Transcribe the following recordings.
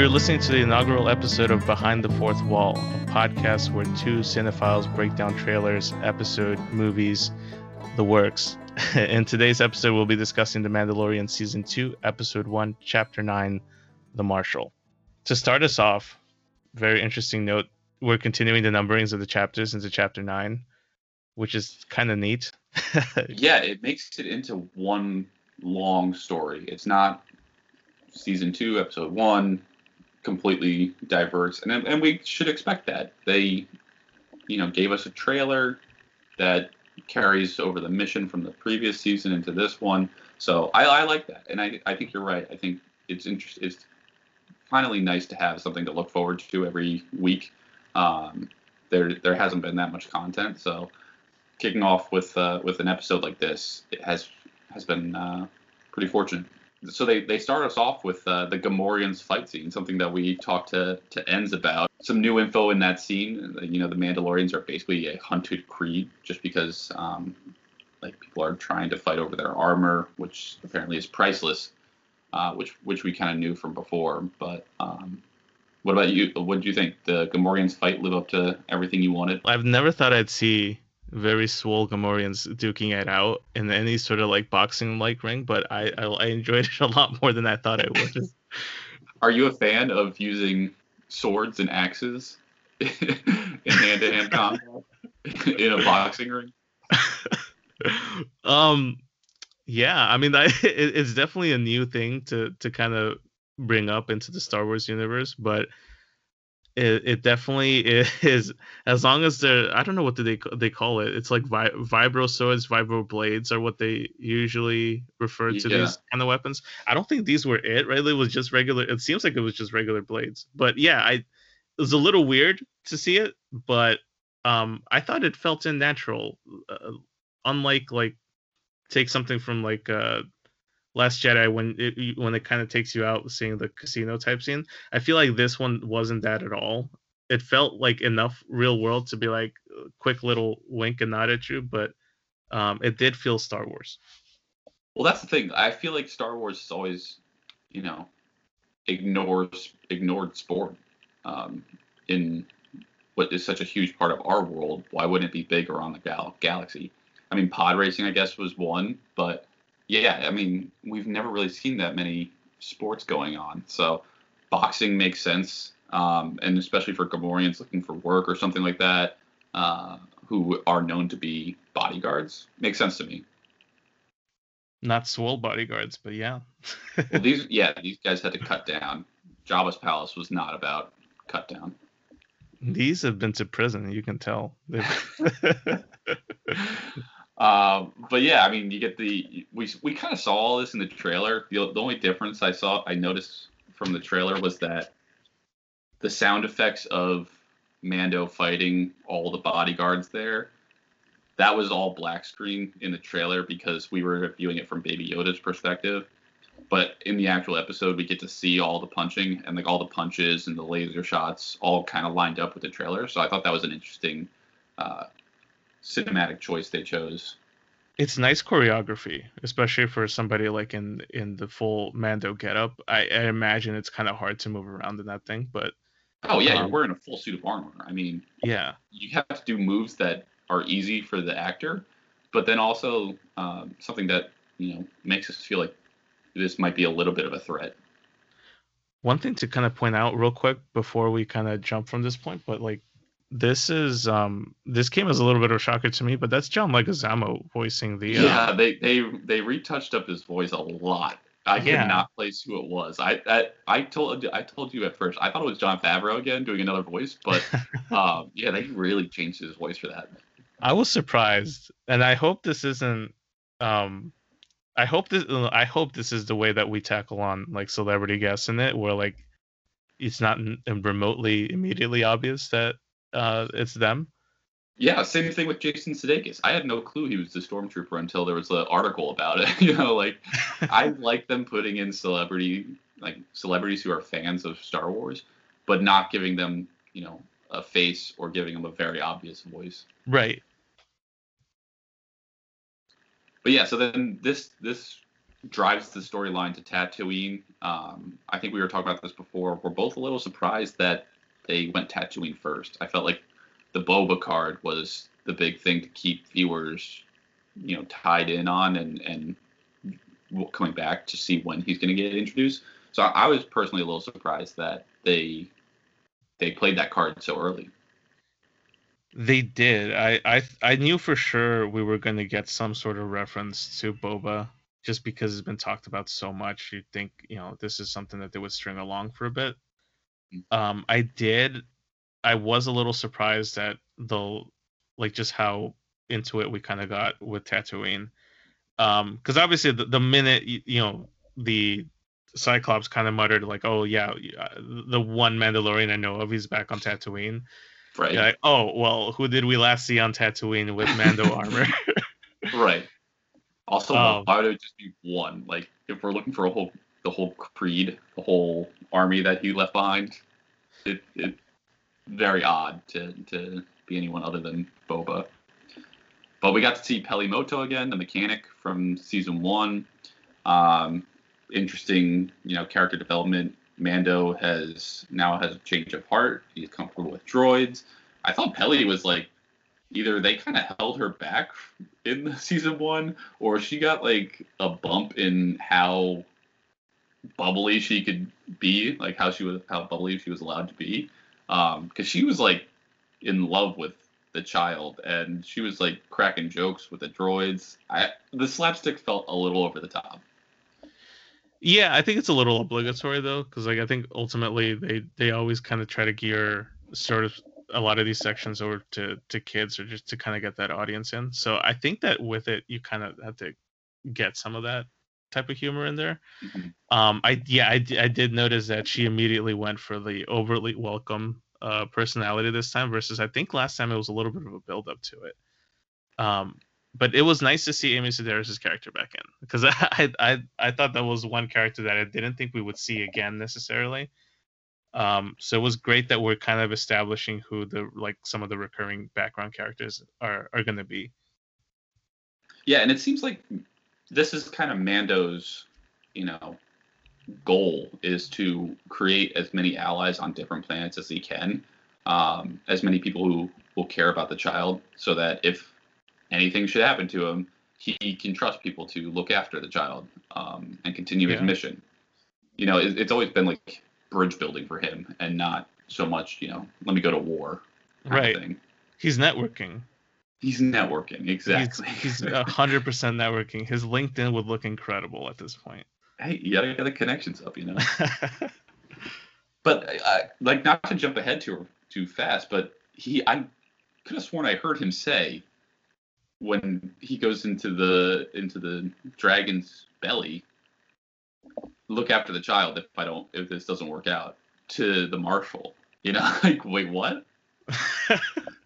You're listening to the inaugural episode of Behind the Fourth Wall, a podcast where two cinephiles break down trailers, episode, movies, the works. In today's episode, we'll be discussing The Mandalorian Season 2, Episode 1, Chapter 9, The Marshal. To start us off, very interesting note we're continuing the numberings of the chapters into Chapter 9, which is kind of neat. yeah, it makes it into one long story. It's not season two, episode one, completely diverse, and and we should expect that. They, you know, gave us a trailer that carries over the mission from the previous season into this one. So I, I like that, and I, I think you're right. I think it's interest, it's finally nice to have something to look forward to every week. Um, there there hasn't been that much content, so kicking off with uh, with an episode like this it has has been uh, pretty fortunate so they, they start us off with uh, the Gamorreans fight scene, something that we talked to to Enz about. Some new info in that scene. You know, the Mandalorians are basically a hunted creed, just because um, like people are trying to fight over their armor, which apparently is priceless, uh, which which we kind of knew from before. But um, what about you? What do you think? The Gamorreans fight live up to everything you wanted? I've never thought I'd see very swole Gamorreans duking it out in any sort of like boxing like ring, but I, I, I enjoyed it a lot more than I thought I would. Are you a fan of using swords and axes in hand to hand combat in a boxing ring? um, yeah, I mean, I, it, it's definitely a new thing to to kind of bring up into the Star Wars universe, but it, it definitely is as long as they're i don't know what do they they call it. It's like vi- vibro swords vibro blades are what they usually refer to yeah. these kind of weapons. I don't think these were it right? It was just regular it seems like it was just regular blades. But yeah i it was a little weird to see it but um i thought it felt unnatural uh, unlike like take something from like uh Last Jedi when it when it kind of takes you out seeing the casino type scene. I feel like this one wasn't that at all. It felt like enough real world to be like quick little wink and nod at you, but um, it did feel Star Wars. Well, that's the thing. I feel like Star Wars is always, you know, ignores ignored sport um, in what is such a huge part of our world. Why wouldn't it be big around the gal- galaxy? I mean, pod racing, I guess, was one, but yeah, I mean, we've never really seen that many sports going on. So boxing makes sense, um, and especially for Gamorreans looking for work or something like that, uh, who are known to be bodyguards, makes sense to me. Not swole bodyguards, but yeah. well, these yeah, these guys had to cut down. Jabba's palace was not about cut down. These have been to prison, you can tell. Um, but yeah, I mean, you get the we we kind of saw all this in the trailer. The, the only difference I saw I noticed from the trailer was that the sound effects of Mando fighting all the bodyguards there, that was all black screen in the trailer because we were viewing it from Baby Yoda's perspective. But in the actual episode, we get to see all the punching and like all the punches and the laser shots all kind of lined up with the trailer. So I thought that was an interesting uh, cinematic choice they chose. It's nice choreography, especially for somebody like in in the full Mando getup. I, I imagine it's kind of hard to move around in that thing, but oh yeah, um, you're wearing a full suit of armor. I mean, yeah, you have to do moves that are easy for the actor, but then also um, something that you know makes us feel like this might be a little bit of a threat. One thing to kind of point out real quick before we kind of jump from this point, but like this is um this came as a little bit of a shocker to me, but that's John Leguizamo voicing the. Uh, yeah, they they they retouched up his voice a lot. I yeah. could not place who it was. I, I I told I told you at first. I thought it was Jon Favreau again doing another voice, but um, yeah, they really changed his voice for that. I was surprised, and I hope this isn't. Um, I hope this. I hope this is the way that we tackle on like celebrity guests in it, where like it's not remotely immediately obvious that uh, it's them. Yeah, same thing with Jason Sudeikis. I had no clue he was the stormtrooper until there was an article about it. you know, like I like them putting in celebrity like celebrities who are fans of Star Wars, but not giving them, you know, a face or giving them a very obvious voice. Right. But yeah, so then this this drives the storyline to Tatooine. Um, I think we were talking about this before. We're both a little surprised that they went Tatooine first. I felt like the Boba card was the big thing to keep viewers, you know, tied in on and and coming back to see when he's going to get introduced. So I was personally a little surprised that they they played that card so early. They did. I I I knew for sure we were going to get some sort of reference to Boba just because it's been talked about so much. You'd think, you know, this is something that they would string along for a bit. Um I did I was a little surprised at the like just how into it we kind of got with Tatooine. Um cuz obviously the, the minute you, you know the Cyclops kind of muttered like, "Oh yeah, the one Mandalorian I know of, he's back on Tatooine." Right. Like, oh well, who did we last see on Tatooine with Mando armor? right. Also, um, why would it just be one? Like, if we're looking for a whole, the whole creed, the whole army that he left behind, it it very odd to to be anyone other than Boba. But we got to see Peli Motto again, the mechanic from season one. Um, interesting, you know, character development. Mando has now has a change of heart. He's comfortable with droids. I thought Peli was like either they kind of held her back in the season one, or she got like a bump in how bubbly she could be, like how she was how bubbly she was allowed to be. Um, because she was like in love with the child, and she was like cracking jokes with the droids. I the slapstick felt a little over the top. Yeah, I think it's a little obligatory though, because like I think ultimately they they always kind of try to gear sort of a lot of these sections over to to kids or just to kind of get that audience in. So I think that with it, you kind of have to get some of that type of humor in there. Mm-hmm. Um, I yeah, I, I did notice that she immediately went for the overly welcome uh, personality this time versus I think last time it was a little bit of a build up to it. Um, but it was nice to see Amy Sedaris' character back in because I, I I thought that was one character that I didn't think we would see again necessarily. Um, so it was great that we're kind of establishing who the like some of the recurring background characters are are going to be. Yeah, and it seems like this is kind of Mando's, you know, goal is to create as many allies on different planets as he can, um, as many people who will care about the child, so that if anything should happen to him, he can trust people to look after the child um, and continue yeah. his mission. You know, it, it's always been like bridge building for him, and not so much, you know, let me go to war. Right. He's networking. He's networking exactly. He's hundred percent networking. His LinkedIn would look incredible at this point. Hey, you gotta get the connections up, you know. but uh, like, not to jump ahead too too fast, but he, I could have sworn I heard him say when he goes into the into the dragon's belly look after the child if i don't if this doesn't work out to the marshal you know like wait what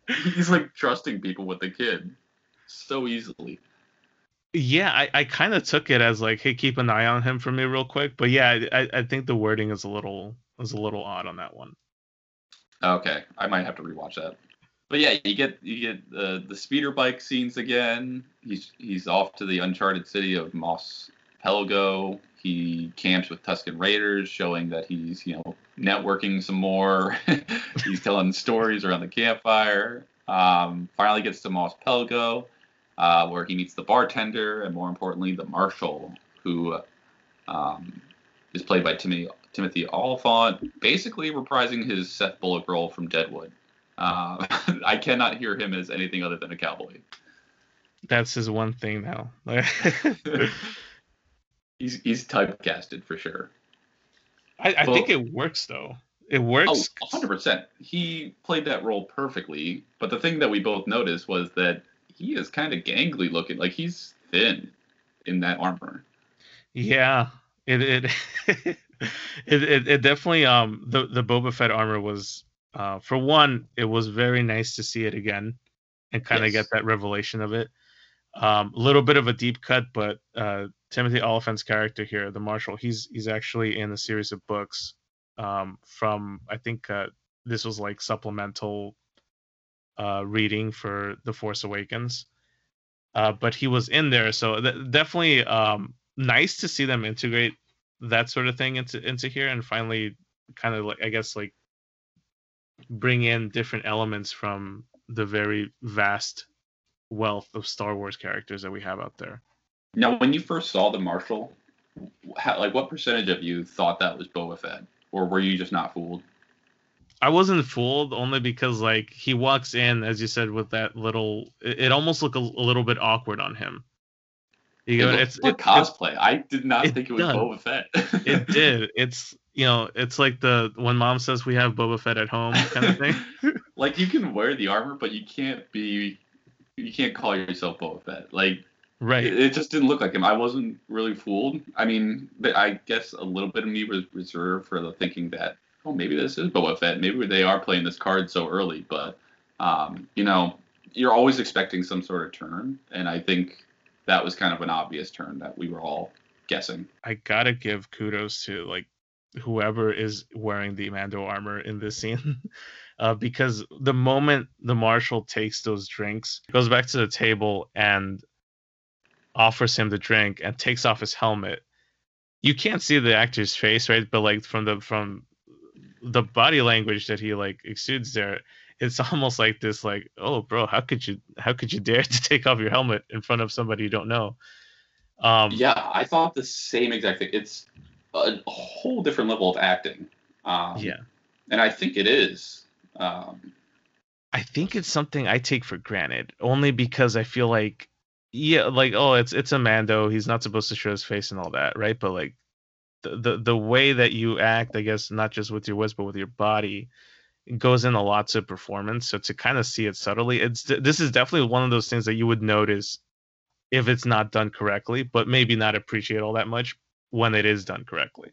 he's like trusting people with the kid so easily yeah i, I kind of took it as like hey keep an eye on him for me real quick but yeah I, I think the wording is a little is a little odd on that one okay i might have to rewatch that but yeah, you get you get the the speeder bike scenes again. He's he's off to the uncharted city of Mos Pelgo. He camps with Tusken Raiders, showing that he's you know networking some more. he's telling stories around the campfire. Um, finally gets to Mos Pelgo, uh, where he meets the bartender and more importantly the marshal, who um, is played by Timothy Timothy Olyphant, basically reprising his Seth Bullock role from Deadwood. Uh, I cannot hear him as anything other than a cowboy. That's his one thing now. he's he's typecasted for sure. I, I think it works though. It works. Oh, 100%. He played that role perfectly. But the thing that we both noticed was that he is kind of gangly looking. Like he's thin in that armor. Yeah. It it it, it, it definitely um the the Boba Fett armor was uh, for one, it was very nice to see it again and kind of yes. get that revelation of it. A um, little bit of a deep cut, but uh, Timothy Olyphant's character here, the Marshal, he's he's actually in a series of books um, from I think uh, this was like supplemental uh, reading for The Force Awakens. Uh, but he was in there, so th- definitely um, nice to see them integrate that sort of thing into into here and finally kind of like I guess like bring in different elements from the very vast wealth of Star Wars characters that we have out there. Now, when you first saw the Marshal, how, like what percentage of you thought that was Boba Fett, or were you just not fooled? I wasn't fooled only because like he walks in, as you said, with that little. It, it almost looked a, a, little bit awkward on him. You know, it it's like cosplay. It, I did not think it was. Boba Fett. it did. It's you know, it's like the when mom says we have Boba Fett at home kind of thing. like you can wear the armor, but you can't be, you can't call yourself Boba Fett. Like Right. It, it, just didn't look like him. I wasn't really fooled. I mean, I guess a little bit of me was reserved for the thinking that, oh, maybe this is Boba Fett. Maybe they are playing this card so early. But, um, you know, you're always expecting some sort of turn. And I think that was kind of an obvious turn that we were all guessing. I gotta give kudos to like whoever is wearing the Mando armor in this scene. Uh, because the moment the marshal takes those drinks, goes back to the table and offers him the drink and takes off his helmet. You can't see the actor's face, right? But like from the from the body language that he like exudes there, it's almost like this like, oh bro, how could you how could you dare to take off your helmet in front of somebody you don't know? Um, yeah, I thought the same exact thing. It's a whole different level of acting. Um, yeah, and I think it is. Um, I think it's something I take for granted only because I feel like yeah, like oh, it's it's a Mando. He's not supposed to show his face and all that, right? But like the the, the way that you act, I guess, not just with your words but with your body, goes in a lot to performance. So to kind of see it subtly, it's this is definitely one of those things that you would notice if it's not done correctly, but maybe not appreciate all that much when it is done correctly.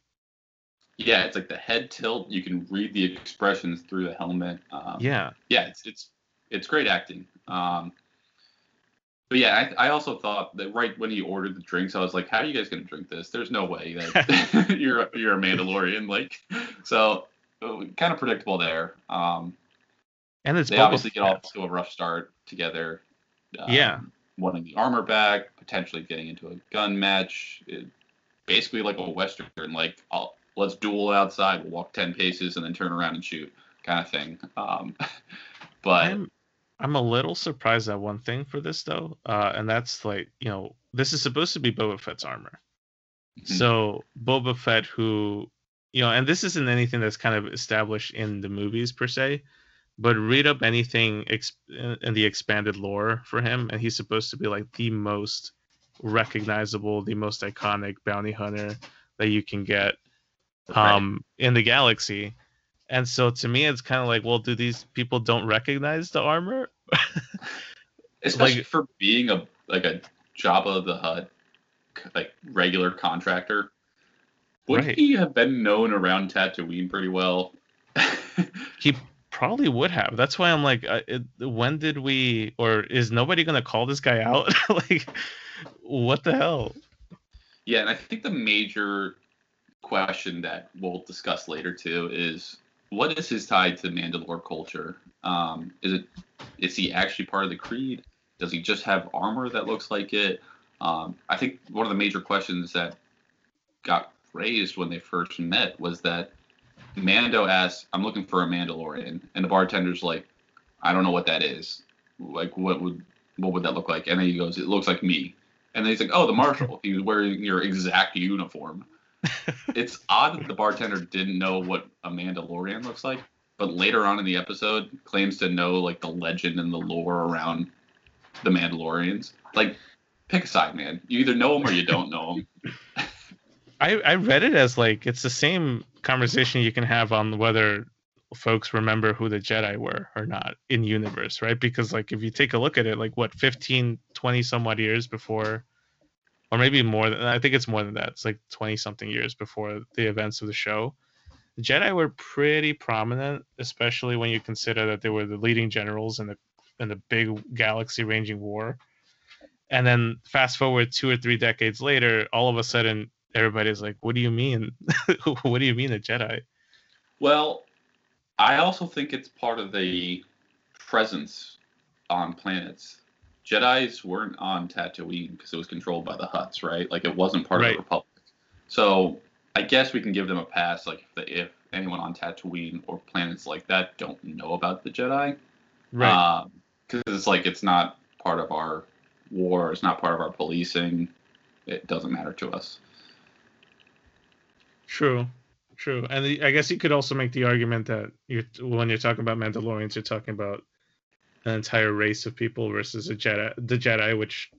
Yeah, it's like the head tilt. You can read the expressions through the helmet. Um, yeah, yeah, it's it's it's great acting. Um, but yeah, I, I, also thought that right when he ordered the drinks, I was like, "How are you guys gonna drink this? There's no way that you're you're a Mandalorian." Like, so uh, kind of predictable there. Um, and it's they obviously get off to a rough start together. Um, yeah, wanting the armor back, potentially getting into a gun match. It, basically like a western, like I'll, let's duel outside. We'll walk ten paces and then turn around and shoot, kind of thing. Um, but. I'm- I'm a little surprised at one thing for this though, uh, and that's like you know this is supposed to be Boba Fett's armor. Mm-hmm. So Boba Fett, who you know, and this isn't anything that's kind of established in the movies per se, but read up anything in the expanded lore for him, and he's supposed to be like the most recognizable, the most iconic bounty hunter that you can get um, right. in the galaxy. And so to me, it's kind of like, well, do these people don't recognize the armor? Especially like, for being a like a Jabba the Hutt, like regular contractor. Would right. he have been known around Tatooine pretty well? he probably would have. That's why I'm like, uh, it, when did we, or is nobody gonna call this guy out? like, what the hell? Yeah, and I think the major question that we'll discuss later too is what is his tie to Mandalore culture? Um, is it is he actually part of the creed? Does he just have armor that looks like it? Um, I think one of the major questions that got raised when they first met was that Mando asks, "I'm looking for a Mandalorian," and the bartender's like, "I don't know what that is. Like, what would what would that look like?" And then he goes, "It looks like me." And then he's like, "Oh, the marshal. He was wearing your exact uniform." it's odd that the bartender didn't know what a Mandalorian looks like, but later on in the episode claims to know like the legend and the lore around the Mandalorians. Like, pick a side, man. You either know them or you don't know them. I I read it as like it's the same conversation you can have on whether folks remember who the Jedi were or not in universe, right? Because like if you take a look at it, like what 15, 20 somewhat years before or maybe more than I think it's more than that. It's like 20 something years before the events of the show. The Jedi were pretty prominent, especially when you consider that they were the leading generals in the in the big galaxy ranging war. And then fast forward two or three decades later, all of a sudden everybody's like, "What do you mean? what do you mean a Jedi?" Well, I also think it's part of the presence on planets Jedi's weren't on Tatooine because it was controlled by the Hutts, right? Like it wasn't part of the Republic. So I guess we can give them a pass, like if, the, if anyone on Tatooine or planets like that don't know about the Jedi, Right. Um, because it's like it's not part of our war, it's not part of our policing. It doesn't matter to us. True, true, and the- I guess you could also make the argument that you're when you're talking about Mandalorians, you're talking about an entire race of people versus a Jedi, the Jedi, which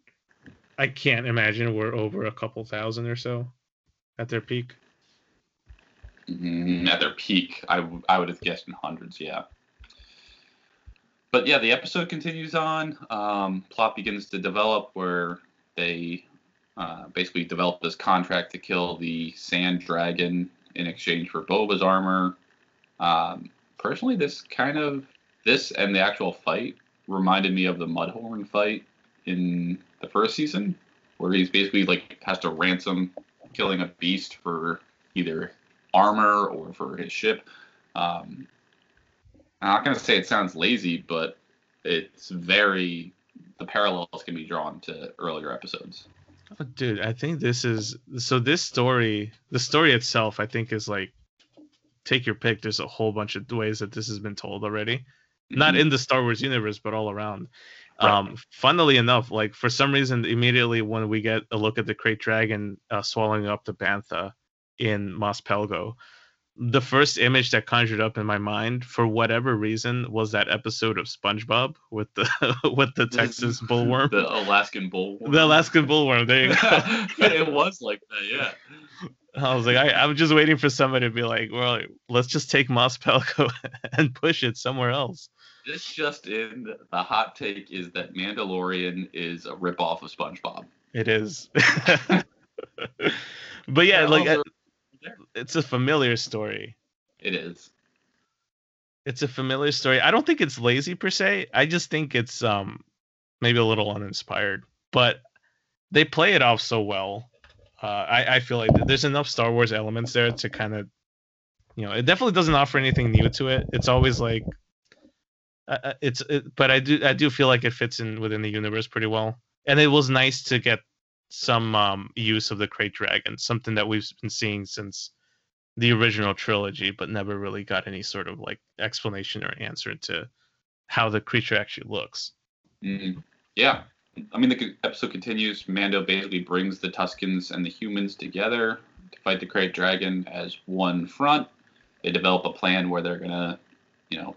I can't imagine were over a couple thousand or so at their peak. Mm, at their peak, I, w- I would have guessed in hundreds, yeah. But yeah, the episode continues on. Um, plot begins to develop where they uh, basically develop this contract to kill the sand dragon in exchange for Boba's armor. Um, personally, this kind of this and the actual fight reminded me of the Mudhorn fight in the first season, where he's basically like has to ransom killing a beast for either armor or for his ship. Um, I'm not going to say it sounds lazy, but it's very the parallels can be drawn to earlier episodes. Oh, dude, I think this is so. This story, the story itself, I think is like take your pick. There's a whole bunch of ways that this has been told already. Not in the Star Wars universe, but all around. Right. Um, funnily enough, like for some reason, immediately when we get a look at the Krayt Dragon uh, swallowing up the Bantha in Mos Pelgo, the first image that conjured up in my mind, for whatever reason, was that episode of SpongeBob with the with the Texas bullworm, the Alaskan bullworm. the Alaskan bullworm. There you go. it was like that, yeah. I was like, I, I'm just waiting for somebody to be like, well, let's just take Mos Pelgo and push it somewhere else. This just in, the hot take is that Mandalorian is a ripoff of SpongeBob. It is. but yeah, like Also- uh, it's a familiar story. it is. It's a familiar story. I don't think it's lazy per se. I just think it's um maybe a little uninspired. But they play it off so well. Uh, I I feel like there's enough Star Wars elements there to kind of, you know, it definitely doesn't offer anything new to it. It's always like, it's it, but I do I do feel like it fits in within the universe pretty well. And it was nice to get some um use of the Krayt Dragon, something that we've been seeing since the original trilogy, but never really got any sort of like explanation or answer to how the creature actually looks. Mm, yeah. I mean, the episode continues. Mando basically brings the Tuskens and the humans together to fight the Krayt Dragon as one front. They develop a plan where they're gonna, you know,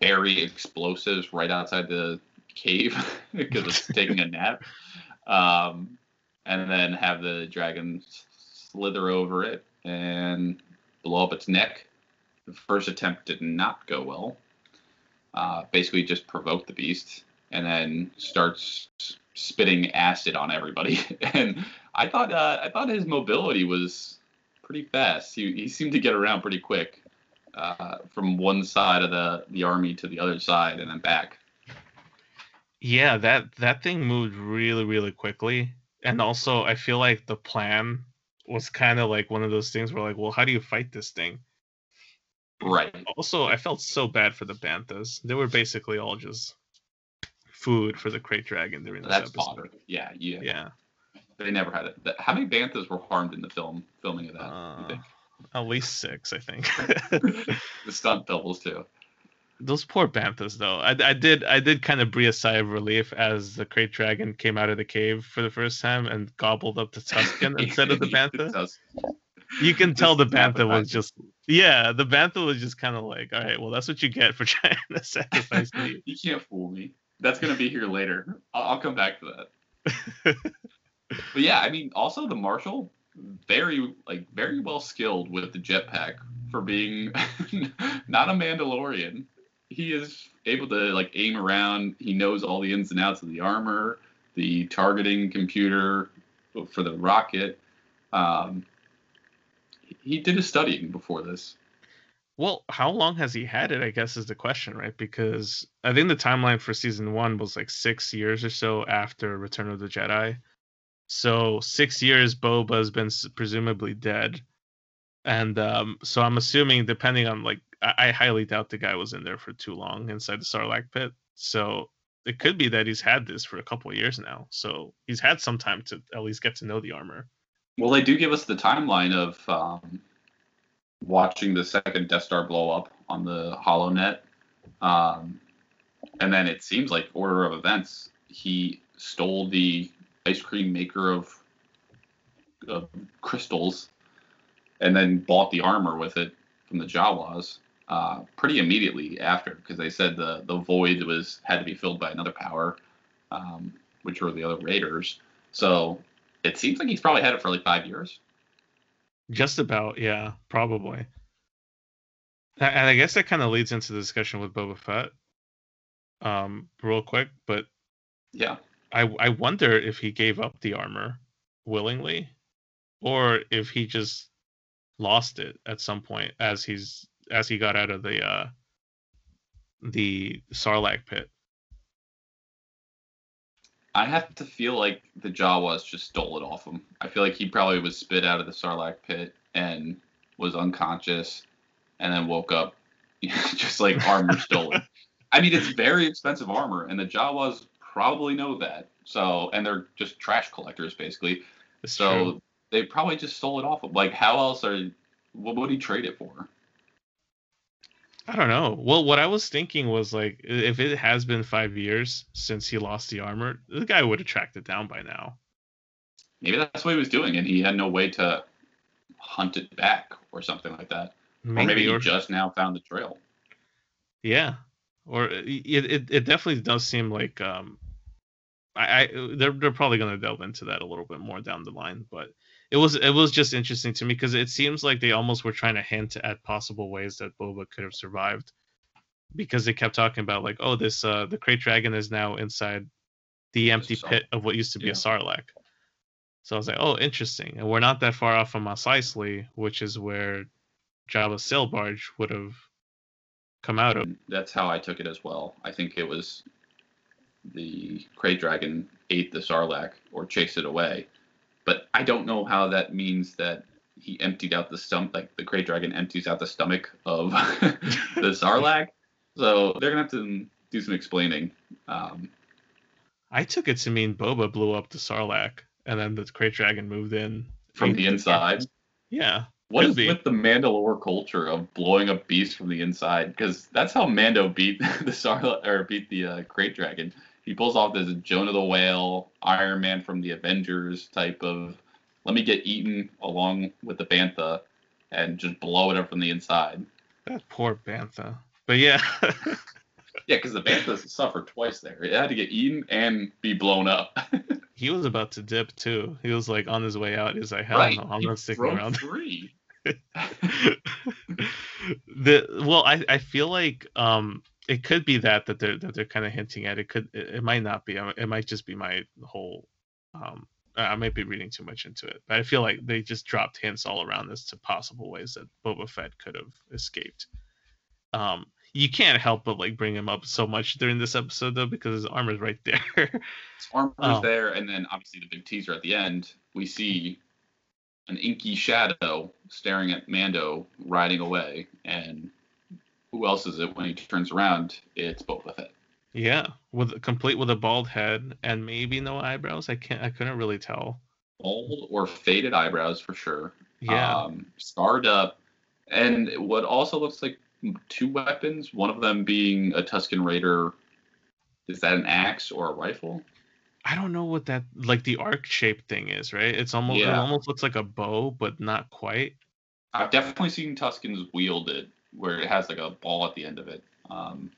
bury explosives right outside the cave because it's taking a nap, um, and then have the dragon slither over it and blow up its neck. The first attempt did not go well. Uh, basically, just provoked the beast and then starts spitting acid on everybody. and I thought uh, I thought his mobility was pretty fast. He, he seemed to get around pretty quick uh, from one side of the, the army to the other side and then back. Yeah, that that thing moved really really quickly, and also I feel like the plan was kind of like one of those things where like, well, how do you fight this thing? Right. Also, I felt so bad for the banthas. They were basically all just food for the krayt dragon during this That's episode. fodder. Yeah, yeah. Yeah. They never had it. How many banthas were harmed in the film filming of that? Uh, you think? At least six, I think. the stunt doubles too. Those poor banthas, though. I, I did I did kind of breathe a sigh of relief as the krayt dragon came out of the cave for the first time and gobbled up the Tusken instead of the bantha. You can tell the bantha was just yeah, the bantha was just kind of like, all right, well, that's what you get for trying to sacrifice me. you can't fool me. That's gonna be here later. I'll, I'll come back to that. But yeah, I mean, also the marshal, very like very well skilled with the jetpack for being not a Mandalorian. He is able to like aim around. He knows all the ins and outs of the armor, the targeting computer for the rocket. Um, he did his studying before this. Well, how long has he had it? I guess is the question, right? Because I think the timeline for season one was like six years or so after Return of the Jedi. So six years, Boba's been presumably dead, and um, so I'm assuming, depending on like, I, I highly doubt the guy was in there for too long inside the Sarlacc pit. So it could be that he's had this for a couple years now. So he's had some time to at least get to know the armor. Well, they do give us the timeline of um, watching the second Death Star blow up on the HoloNet. Um, and then it seems like order of events, he stole the ice cream maker of, of crystals and then bought the armor with it from the Jawas uh, pretty immediately after because they said the the void was had to be filled by another power, um, which were the other raiders. So it seems like he's probably had it for like five years. Just about, yeah, probably. And I guess that kind of leads into the discussion with Boba Fett, um, real quick. But yeah, I I wonder if he gave up the armor willingly, or if he just lost it at some point as he's as he got out of the uh the Sarlacc pit. I have to feel like the Jawas just stole it off him. I feel like he probably was spit out of the Sarlacc pit and was unconscious, and then woke up just like armor stolen. I mean, it's very expensive armor, and the Jawas probably know that. So, and they're just trash collectors basically. It's so true. they probably just stole it off. Of, like, how else are? What would he trade it for? I don't know. Well, what I was thinking was like, if it has been five years since he lost the armor, the guy would have tracked it down by now. Maybe that's what he was doing, and he had no way to hunt it back or something like that. Maybe, or maybe he or... just now found the trail. Yeah, or it it, it definitely does seem like um, I, I they're they're probably going to delve into that a little bit more down the line, but it was it was just interesting to me because it seems like they almost were trying to hint at possible ways that Boba could have survived because they kept talking about like oh this uh the krayt dragon is now inside the empty pit of what used to be yeah. a sarlacc so i was like oh interesting and we're not that far off from Mos Eisley which is where jabba's sail barge would have come out of that's how i took it as well i think it was the krayt dragon ate the sarlacc or chased it away but I don't know how that means that he emptied out the stomach, like the krayt dragon empties out the stomach of the Sarlacc. So they're gonna have to do some explaining. Um, I took it to mean Boba blew up the Sarlacc, and then the krayt dragon moved in from the inside. Yeah. What is be. with the Mandalore culture of blowing up beasts from the inside? Because that's how Mando beat the Sarlacc or beat the uh, krayt dragon he pulls off this Jonah the Whale, Iron Man from the Avengers type of let me get eaten along with the bantha and just blow it up from the inside. That poor bantha. But yeah. yeah, because the bantha suffered twice there. It had to get eaten and be blown up. he was about to dip too. He was like on his way out. He's like, hell right. no, I'm he not sticking around. Three. The well, I I feel like um it could be that that they're that they're kind of hinting at. It could it, it, might not be. It might just be my whole. Um, I might be reading too much into it, but I feel like they just dropped hints all around as to possible ways that Boba Fett could have escaped. Um, you can't help but like bring him up so much during this episode though because his armor's right there. his armor's um, there, and then obviously the big teaser at the end, we see an inky shadow staring at Mando riding away, and who else is it when he turns around? It's Boba Fett. Yeah, with complete with a bald head and maybe no eyebrows. I can't. I couldn't really tell. Bald or faded eyebrows for sure. Yeah. Um, scarred up, and what also looks like two weapons. One of them being a Tusken Raider. Is that an axe or a rifle? I don't know what that like the arc shaped thing is. Right? It's almost yeah. it almost looks like a bow, but not quite. I've definitely seen Tuskens wielded where it has like a ball at the end of it. Um,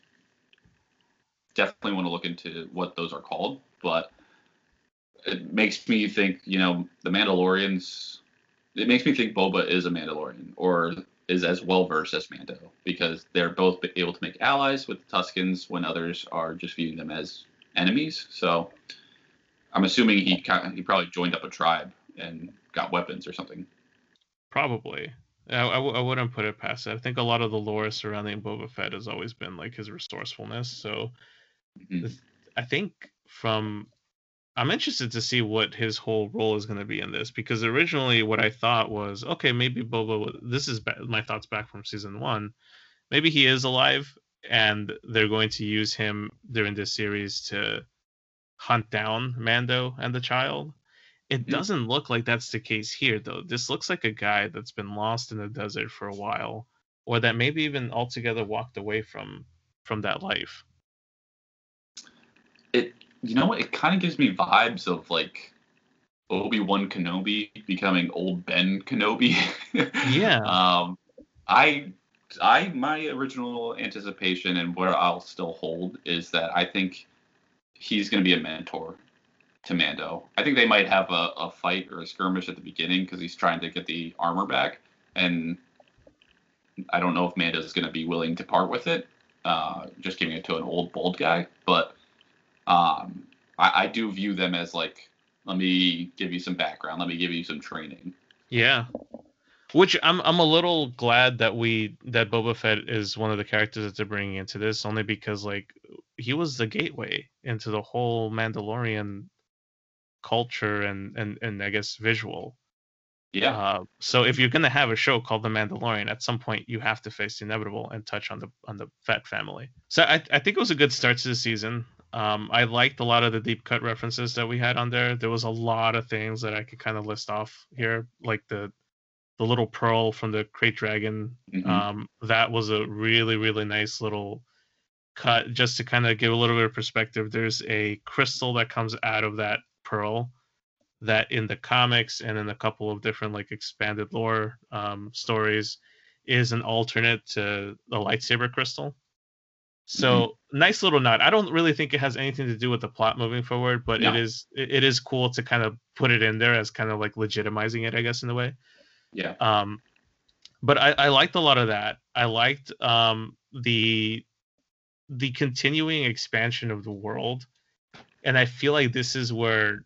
definitely want to look into what those are called, but it makes me think, you know, the Mandalorians. It makes me think Boba is a Mandalorian or is as well versed as Mando because they're both able to make allies with the Tuskens when others are just viewing them as enemies. So I'm assuming he kind he probably joined up a tribe and got weapons or something. Probably. I, I, w- I wouldn't put it past it. I think a lot of the lore surrounding Boba Fett has always been like his resourcefulness. So mm-hmm. I think from I'm interested to see what his whole role is going to be in this because originally what I thought was okay, maybe Boba. This is ba- my thoughts back from season one. Maybe he is alive and they're going to use him during this series to hunt down Mando and the child. It doesn't look like that's the case here, though. This looks like a guy that's been lost in the desert for a while, or that maybe even altogether walked away from from that life. It, you know, what it kind of gives me vibes of like Obi Wan Kenobi becoming old Ben Kenobi. yeah. Um, I, I, my original anticipation and where I'll still hold is that I think he's going to be a mentor to Mando. I think they might have a, a fight or a skirmish at the beginning because he's trying to get the armor back, and I don't know if Mando's going to be willing to part with it, uh, just giving it to an old bald guy. But um, I, I do view them as like, let me give you some background, let me give you some training. Yeah. Which I'm I'm a little glad that we that Boba Fett is one of the characters that they're bringing into this, only because like he was the gateway into the whole Mandalorian culture and and and I guess visual. Yeah. Uh, so if you're gonna have a show called The Mandalorian, at some point you have to face the inevitable and touch on the on the Fett family. So I I think it was a good start to the season. Um, I liked a lot of the deep cut references that we had on there. There was a lot of things that I could kind of list off here, like the the little pearl from the krayt dragon. Mhm. Um, that was a really really nice little cut, just to kind of give a little bit of perspective. There's a crystal that comes out of that pearl that in the comics and in a couple of different like expanded lore um, stories is an alternate to the lightsaber crystal. So nice little nod. I don't really think it has anything to do with the plot moving forward, but it No. is it, it is cool to kind of put it in there as kind of like legitimizing it, I guess, in a way. Yeah. Um, but I, I liked a lot of that. I liked um, the the continuing expansion of the world, and I feel like this is where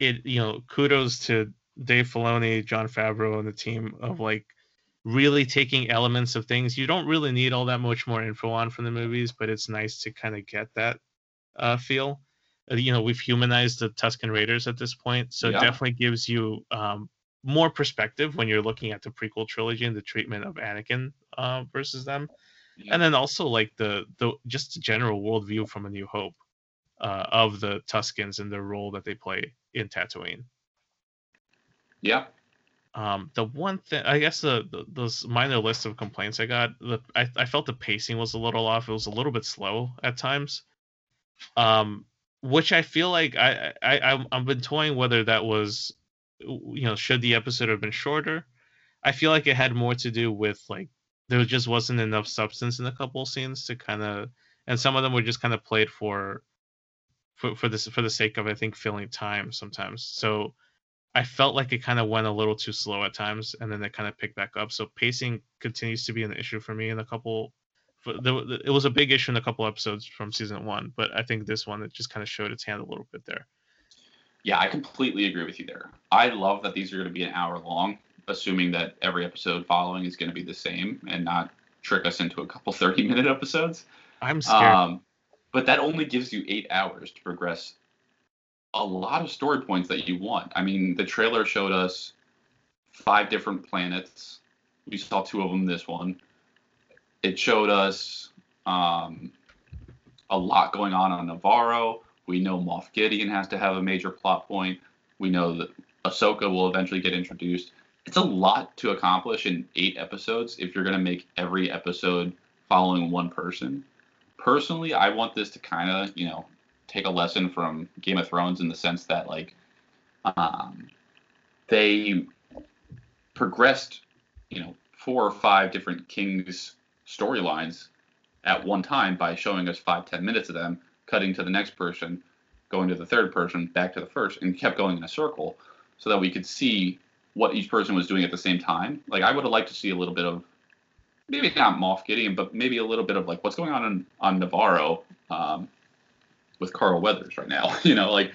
it you know kudos to Dave Filoni, Jon Favreau, and the team of like really taking elements of things you don't really need all that much more info on from the movies, but it's nice to kind of get that uh, feel. Uh, you know, we've humanized the Tusken Raiders at this point, so Yeah. it definitely gives you um, more perspective when you're looking at the prequel trilogy and the treatment of Anakin uh, versus them, Yeah. and then also like the the just the general worldview from A New Hope uh, of the Tuskens and the role that they play in Tatooine. Yeah. Um, the one thing, I guess, the, the those minor list of complaints I got, the I, I felt the pacing was a little off. It was a little bit slow at times, um, which I feel like I I I- I've been toying whether that was, you know, should the episode have been shorter. I feel like it had more to do with like there just wasn't enough substance in a couple scenes to kind of, and some of them were just kind of played for, for for this for the sake of I think filling time sometimes. So. I felt like it kind of went a little too slow at times, and then it kind of picked back up. So pacing continues to be an issue for me in a couple. It was a big issue in a couple episodes from season one, but I think this one it just kind of showed its hand a little bit there. Yeah, I completely agree with you there. I love that these are going to be an hour long, assuming that every episode following is going to be the same and not trick us into a couple 30 minute episodes. I'm scared. Um, but that only gives you eight hours to progress a lot of story points that you want. I mean, the trailer showed us five different planets. We saw two of them this one. It showed us um, a lot going on on Nevarro. We know Moff Gideon has to have a major plot point. We know that Ahsoka will eventually get introduced. It's a lot to accomplish in eight episodes if you're going to make every episode following one person. Personally, I want this to kind of, you know, take a lesson from Game of Thrones in the sense that, like, um, they progressed, you know, four or five different kings storylines at one time by showing us five, ten minutes of them, cutting to the next person, going to the third person, back to the first, and kept going in a circle so that we could see what each person was doing at the same time. Like I would have liked to see a little bit of maybe not Moff Gideon, but maybe a little bit of like what's going on in, on Nevarro um, with Carl Weathers right now. you know, like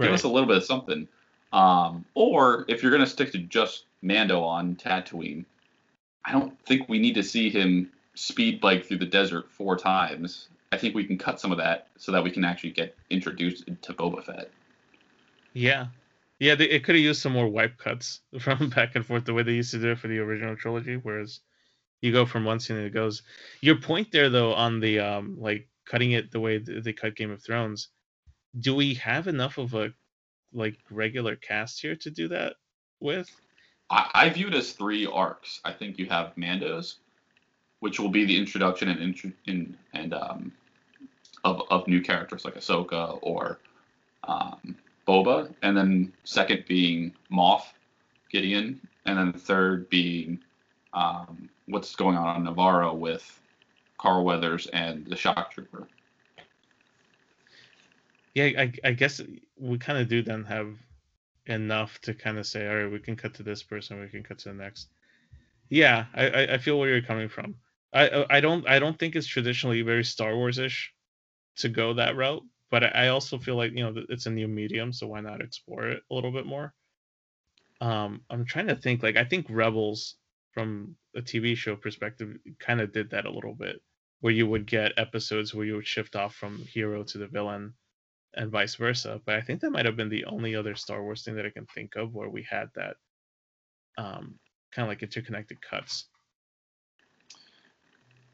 give us a little bit of something. Um, or if you're gonna stick to just Mando on Tatooine, I don't think we need to see him speed bike through the desert four times. I think we can cut some of that so that we can actually get introduced to Boba Fett. Yeah, yeah. They, it could have used some more wipe cuts from back and forth the way they used to do it for the original trilogy. Whereas you go from one scene and it goes. Your point there though on the um like cutting it the way they cut Game of Thrones. Do we have enough of a like regular cast here to do that with? I, I view it as three arcs. I think you have Mando's, which will be the introduction and intro, in and um, of of new characters like Ahsoka or um, Boba, and then second being Moff Gideon, and then third being um, what's going on on Nevarro with Carl Weathers and the Shock Trooper. Yeah, I, I guess we kind of do then have enough to kind of say, all right, we can cut to this person, we can cut to the next. Yeah, I, I feel where you're coming from. I I don't I don't think it's traditionally very Star Wars ish to go that route, but I also feel like you know it's a new medium, so why not explore it a little bit more? Um, I'm trying to think. Like I think Rebels, from a TV show perspective, kind of did that a little bit, where you would get episodes where you would shift off from hero to the villain, and vice versa. But I think that might have been the only other Star Wars thing that I can think of where we had that, um, kind of like interconnected cuts.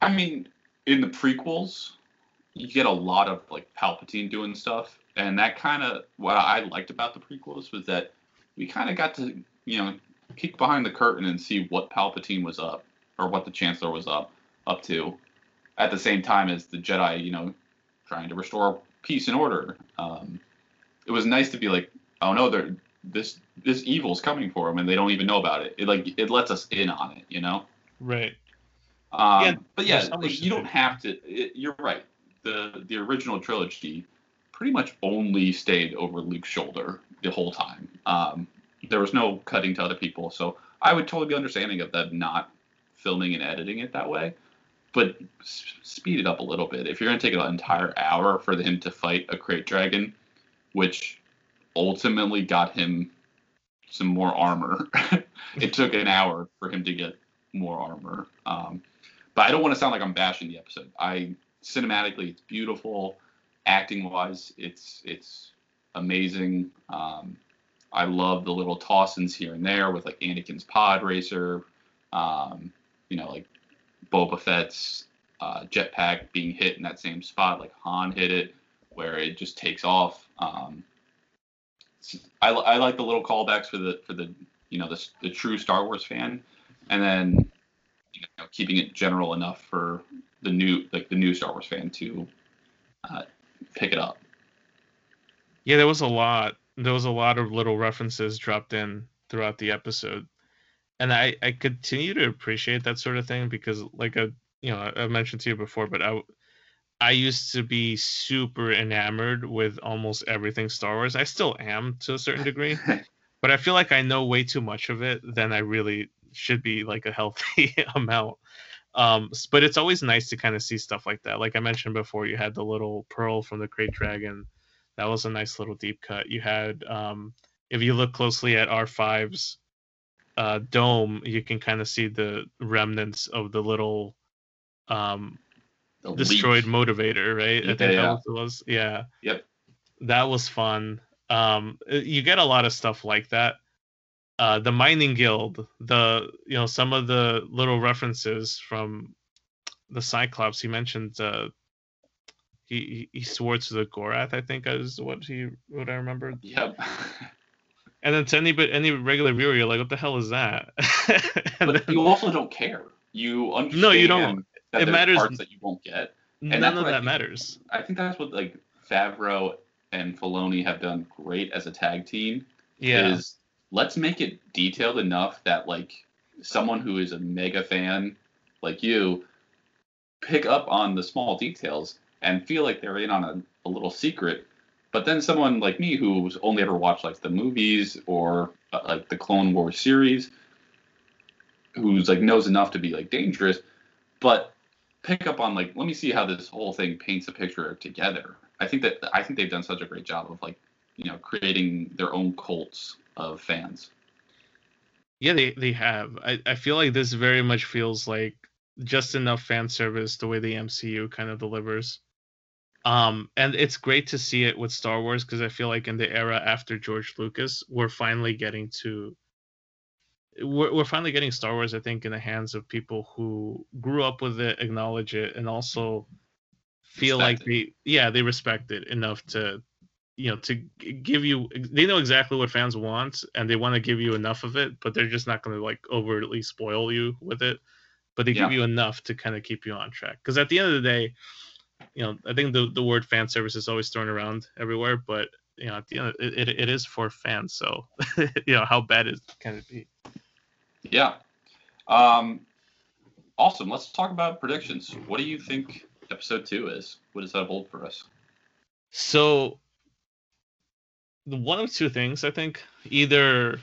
I mean, in the prequels, you get a lot of like Palpatine doing stuff, and that kind of what I liked about the prequels was that we kind of got to you know peek behind the curtain and see what Palpatine was up or what the Chancellor was up up to, at the same time as the Jedi, you know, trying to restore peace and order. Um, it was nice to be like, oh no, they're this this evil's coming for them, and they don't even know about it. It like it lets us in on it, you know. Right. Um, yeah, but yeah, like, you don't have to. It, you're right. The the original trilogy pretty much only stayed over Luke's shoulder the whole time. Um, there was no cutting to other people, so I would totally be understanding of them not filming and editing it that way. But s- speed it up a little bit. If you're going to take an entire hour for him to fight a krayt dragon, which ultimately got him some more armor, it took an hour for him to get more armor. Um, but I don't want to sound like I'm bashing the episode. I cinematically, it's beautiful. Acting wise, it's it's amazing. Um, I love the little toss-ins here and there with like Anakin's pod racer, um, you know, like Boba Fett's uh, jetpack being hit in that same spot, like Han hit it, where it just takes off. Um, I, I like the little callbacks for the for the you know the, the true Star Wars fan, and then you know, keeping it general enough for the new like the new Star Wars fan to uh, pick it up. Yeah, there was a lot. There was a lot of little references dropped in throughout the episode, and I I continue to appreciate that sort of thing because like I you know I mentioned to you before, but I I used to be super enamored with almost everything Star Wars. I still am to a certain degree, but I feel like I know way too much of it than I really should be like a healthy amount. Um, but it's always nice to kind of see stuff like that. Like I mentioned before, you had the little pearl from the krayt dragon. That was a nice little deep cut. You had, um, if you look closely at R5's uh, dome, you can kind of see the remnants of the little um, the destroyed leak. motivator, right? Yeah, I think yeah. that was, yeah. Yep. That was fun. Um, you get a lot of stuff like that uh, the mining guild, the you know some of the little references from the Cyclops. He mentioned uh, he he swore to the Gorath. I think is what he what I remember. Yep. and then to any but any regular viewer, you're like, what the hell is that? but then, you also don't care. You understand. No, you don't. it matters. Parts that you won't get. And none of that think, matters. I think that's what like Favreau and Filoni have done great as a tag team. Yeah. Is let's make it detailed enough that like someone who is a mega fan like you pick up on the small details and feel like they're in on a, a little secret. But then someone like me who's only ever watched like the movies or uh, like the clone wars series who's like knows enough to be like dangerous but pick up on like let me see how this whole thing paints a picture together. I think that i think they've done such a great job of like you know creating their own cults of fans. Yeah, they, they have. I, I feel like this very much feels like just enough fan service the way the MCU kind of delivers. Um, and it's great to see it with Star Wars because I feel like in the era after George Lucas, we're finally getting to we're, we're finally getting Star Wars, I think, in the hands of people who grew up with it, acknowledge it, and also feel respect like it. they, yeah, they respect it enough to, you know, to give you. They know exactly what fans want, and they want to give you enough of it, but they're just not going to like overtly spoil you with it. But they yeah. give you enough to kind of keep you on track. Because at the end of the day, you know, I think the the word fan service is always thrown around everywhere, but you know, at the end, it, it, it is for fans. So, you know, how bad is can it be? Yeah. Um, awesome. Let's talk about predictions. What do you think episode two is? What does that hold for us? So, one of two things, I think. Either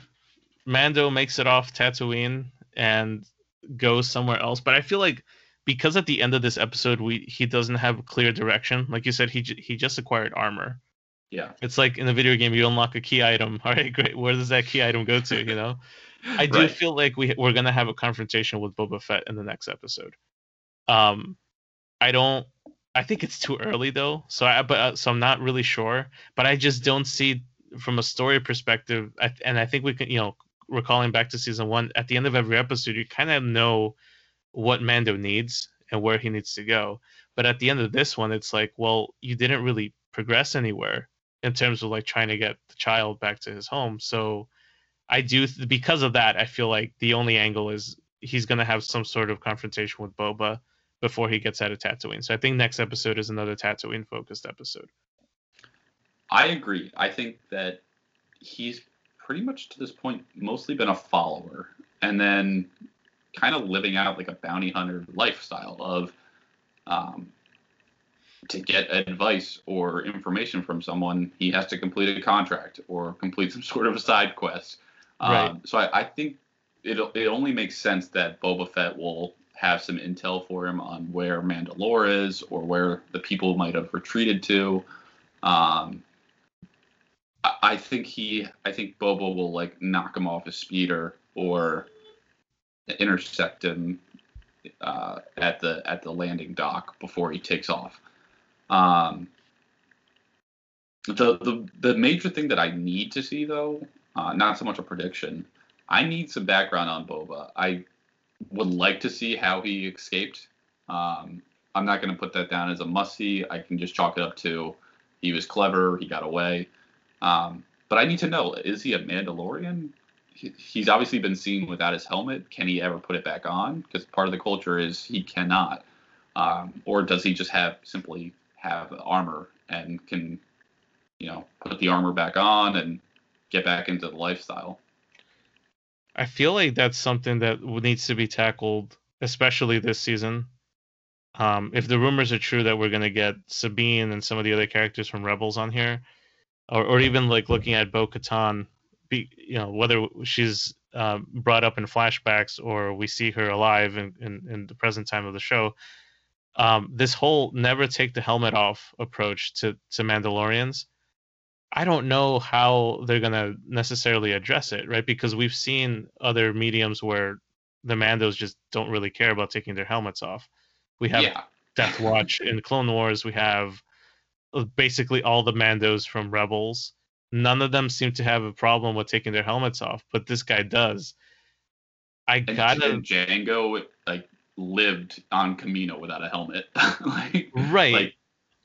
Mando makes it off Tatooine and goes somewhere else, but I feel like because at the end of this episode we he doesn't have a clear direction. Like you said, he he just acquired armor. Yeah. It's like in a video game, you unlock a key item. All right, great. Where does that key item go to? You know. I do right. feel like we we're gonna have a confrontation with Boba Fett in the next episode. Um, I don't. I think it's too early though. So I but uh, so I'm not really sure. But I just don't see from a story perspective. I, and I think we can you know recalling back to season one. At the end of every episode, you kind of know what Mando needs and where he needs to go. But at the end of this one, it's like, well, you didn't really progress anywhere in terms of like trying to get the child back to his home. So I do because of that. I feel like the only angle is he's going to have some sort of confrontation with Boba before he gets out of Tatooine. So I think next episode is another Tatooine focused episode. I agree. I think that he's pretty much to this point mostly been a follower and then kind of living out like a bounty hunter lifestyle of um, to get advice or information from someone, he has to complete a contract or complete some sort of a side quest. Right. Um, so I, I think it it only makes sense that Boba Fett will have some intel for him on where Mandalore is or where the people might have retreated to. Um, I, think he, I think Boba will like knock him off his speeder or intercept him uh, at the at the landing dock before he takes off. Um, the, the the major thing that I need to see though uh, not so much a prediction. I need some background on Boba. I would like to see how he escaped. Um, I'm not going to put that down as a must see. I can just chalk it up to he was clever, he got away. Um, but I need to know is he a Mandalorian? He, he's obviously been seen without his helmet. Can he ever put it back on? Because part of the culture is he cannot. Um, or does he just have simply have armor and can, you know, put the armor back on and get back into the lifestyle. I feel like that's something that needs to be tackled, especially this season. Um, if the rumors are true that we're going to get Sabine and some of the other characters from Rebels on here, or, or even like looking at Bo Katan, be, you know, whether she's uh, brought up in flashbacks or we see her alive in, in, in the present time of the show, um, this whole never take the helmet off approach to, to Mandalorians I don't know how they're going to necessarily address it, right? Because we've seen other mediums where the Mandos just don't really care about taking their helmets off. We have yeah. Death Watch in Clone Wars. We have basically all the Mandos from Rebels. None of them seem to have a problem with taking their helmets off, but this guy does. I gotta. Jango like lived on Kamino without a helmet. like, right. Like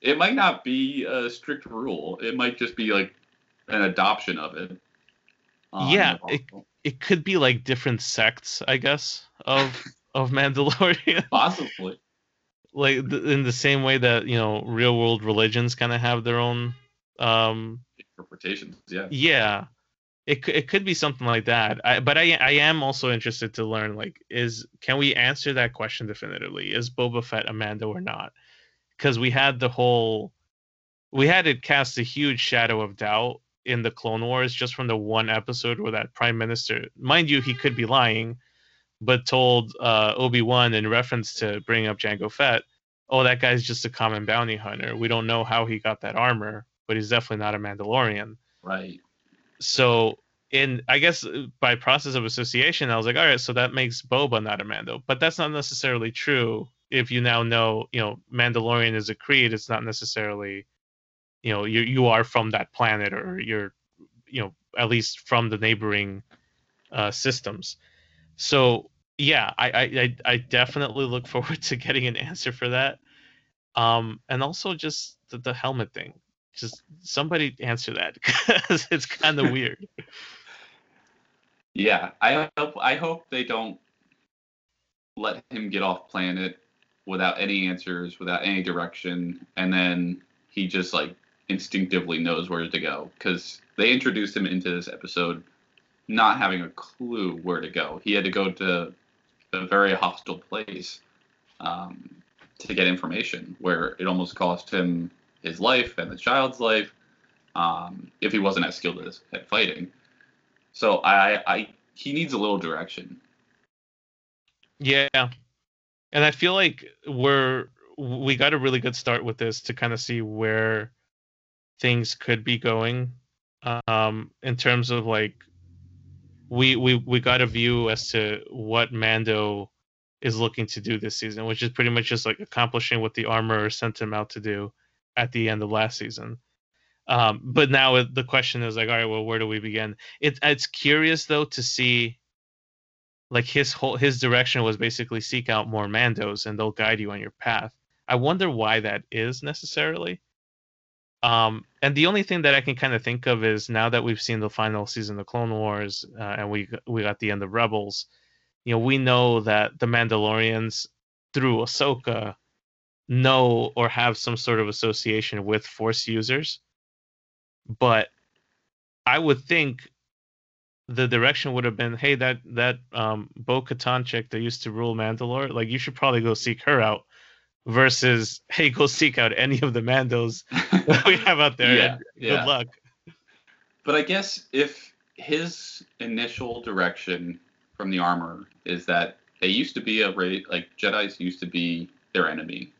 it might not be a strict rule. It might just be like an adoption of it. Um, yeah, it, it could be like different sects, I guess, of of Mandalorian. Possibly. Like th- in the same way that you know real world religions kind of have their own um interpretations. Yeah. Yeah. It, it could be something like that. I, but I I am also interested to learn like is can we answer that question definitively? Is Boba Fett a Mando or not? because we had the whole we had it cast a huge shadow of doubt in the Clone Wars just from the one episode where that Prime Minister, mind you, he could be lying, but told uh, Obi Wan in reference to bringing up Jango Fett, "Oh, that guy's just a common bounty hunter. We don't know how he got that armor, but he's definitely not a Mandalorian." Right. So, in I guess by process of association, I was like, "All right, so that makes Boba not a Mando," but that's not necessarily true if you now know, you know, Mandalorian is a creed, it's not necessarily, you know, you you are from that planet or you're, you know, at least from the neighboring uh, systems. So yeah, I, I I definitely look forward to getting an answer for that. Um, and also just the, the helmet thing. Just somebody answer that because it's kind of weird. Yeah, I hope I hope they don't let him get off planet without any answers, without any direction, and then he just like instinctively knows where to go because they introduced him into this episode not having a clue where to go. He had to go to a very hostile place um, to get information where it almost cost him his life and the child's life um, if he wasn't as skilled as, at fighting. So I, I, he needs a little direction. Yeah, and I feel like we're we got a really good start with this to kind of see where things could be going um in terms of like we we we got a view as to what Mando is looking to do this season, which is pretty much just like accomplishing what the armor sent him out to do at the end of last season. Um, but now the question is like, all right, well, where do we begin? It's it's curious though to see, like his whole his direction was basically seek out more Mandos and they'll guide you on your path. I wonder why that is necessarily. Um, and the only thing that I can kind of think of is now that we've seen the final season of Clone Wars uh, and we we got the end of Rebels, you know, we know that the Mandalorians through Ahsoka know or have some sort of association with Force users, but I would think the direction would have been, hey, that that um, Bo Katan chick that used to rule Mandalore, like you should probably go seek her out versus hey go seek out any of the mandos that we have out there. Yeah, yeah. good luck. But i guess if his initial direction from the armor is that they used to be a race like jedis used to be their enemy.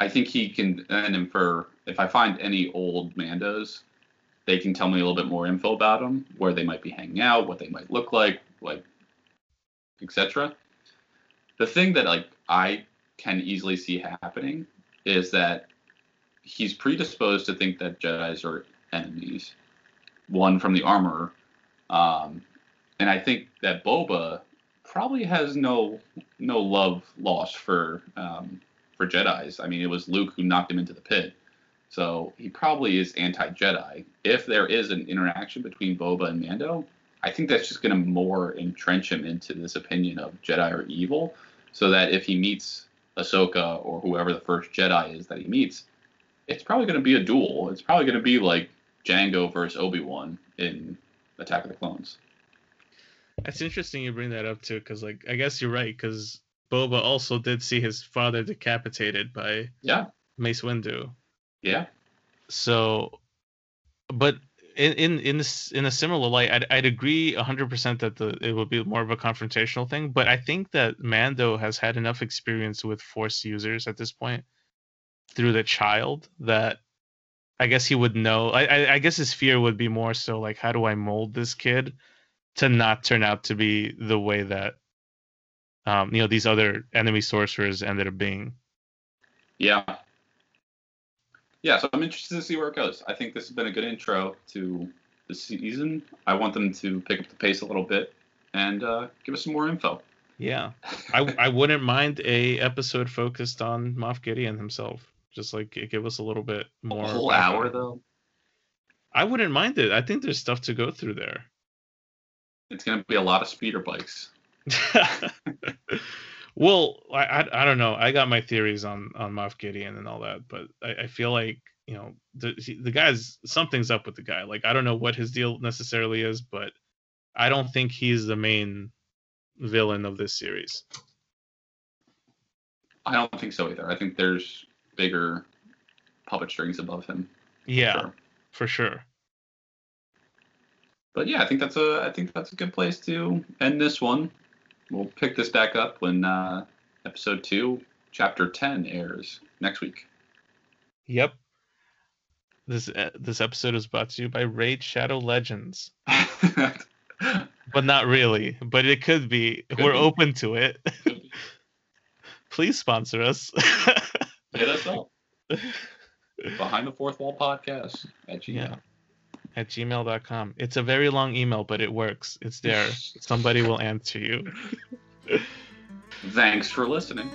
I think he can then infer if i find any old mandos they can tell me a little bit more info about them where they might be hanging out what they might look like like etc the thing that like i can easily see happening is that he's predisposed to think that Jedi's are enemies. One from the armor, um, and I think that Boba probably has no no love lost for um, for Jedi's. I mean, it was Luke who knocked him into the pit, so he probably is anti-Jedi. If there is an interaction between Boba and Mando, I think that's just going to more entrench him into this opinion of Jedi are evil, so that if he meets Ahsoka or whoever the first Jedi is that he meets, it's probably going to be a duel. It's probably going to be like Jango versus Obi Wan in Attack of the Clones. That's interesting you bring that up too, because like I guess you're right, because Boba also did see his father decapitated by yeah Mace Windu. Yeah. So, but in in in this in a similar light, I'd I'd agree hundred percent that the it would be more of a confrontational thing. But I think that Mando has had enough experience with Force users at this point through the child that I guess he would know. I, I I guess his fear would be more so like, how do I mold this kid to not turn out to be the way that um you know these other enemy sorcerers ended up being. Yeah, yeah, so I'm interested to see where it goes. I think this has been a good intro to the season. I want them to pick up the pace a little bit and uh, give us some more info. Yeah, I I wouldn't mind a episode focused on Moff Gideon himself. Just like give us a little bit more. A whole hour though. I wouldn't mind it. I think there's stuff to go through there. It's gonna be a lot of speeder bikes. Well, I, I, I don't know. I got my theories on on Moff Gideon and all that, but I, I feel like you know the the guy's something's up with the guy. Like I don't know what his deal necessarily is, but I don't think he's the main villain of this series. I don't think so either. I think there's bigger puppet strings above him. Yeah, sure. for sure. But yeah, I think that's a I think that's a good place to end this one we'll pick this back up when uh, episode two, chapter ten airs next week. Yep. This uh, this episode is brought to you by Raid Shadow Legends. but not really. But it could be. Could We're be. open to it. Please sponsor us. Hit us up. Behind the Fourth Wall Podcast at Gmail. Yeah. At gmail.com. It's a very long email, but it works. It's there. Somebody will answer you. Thanks for listening.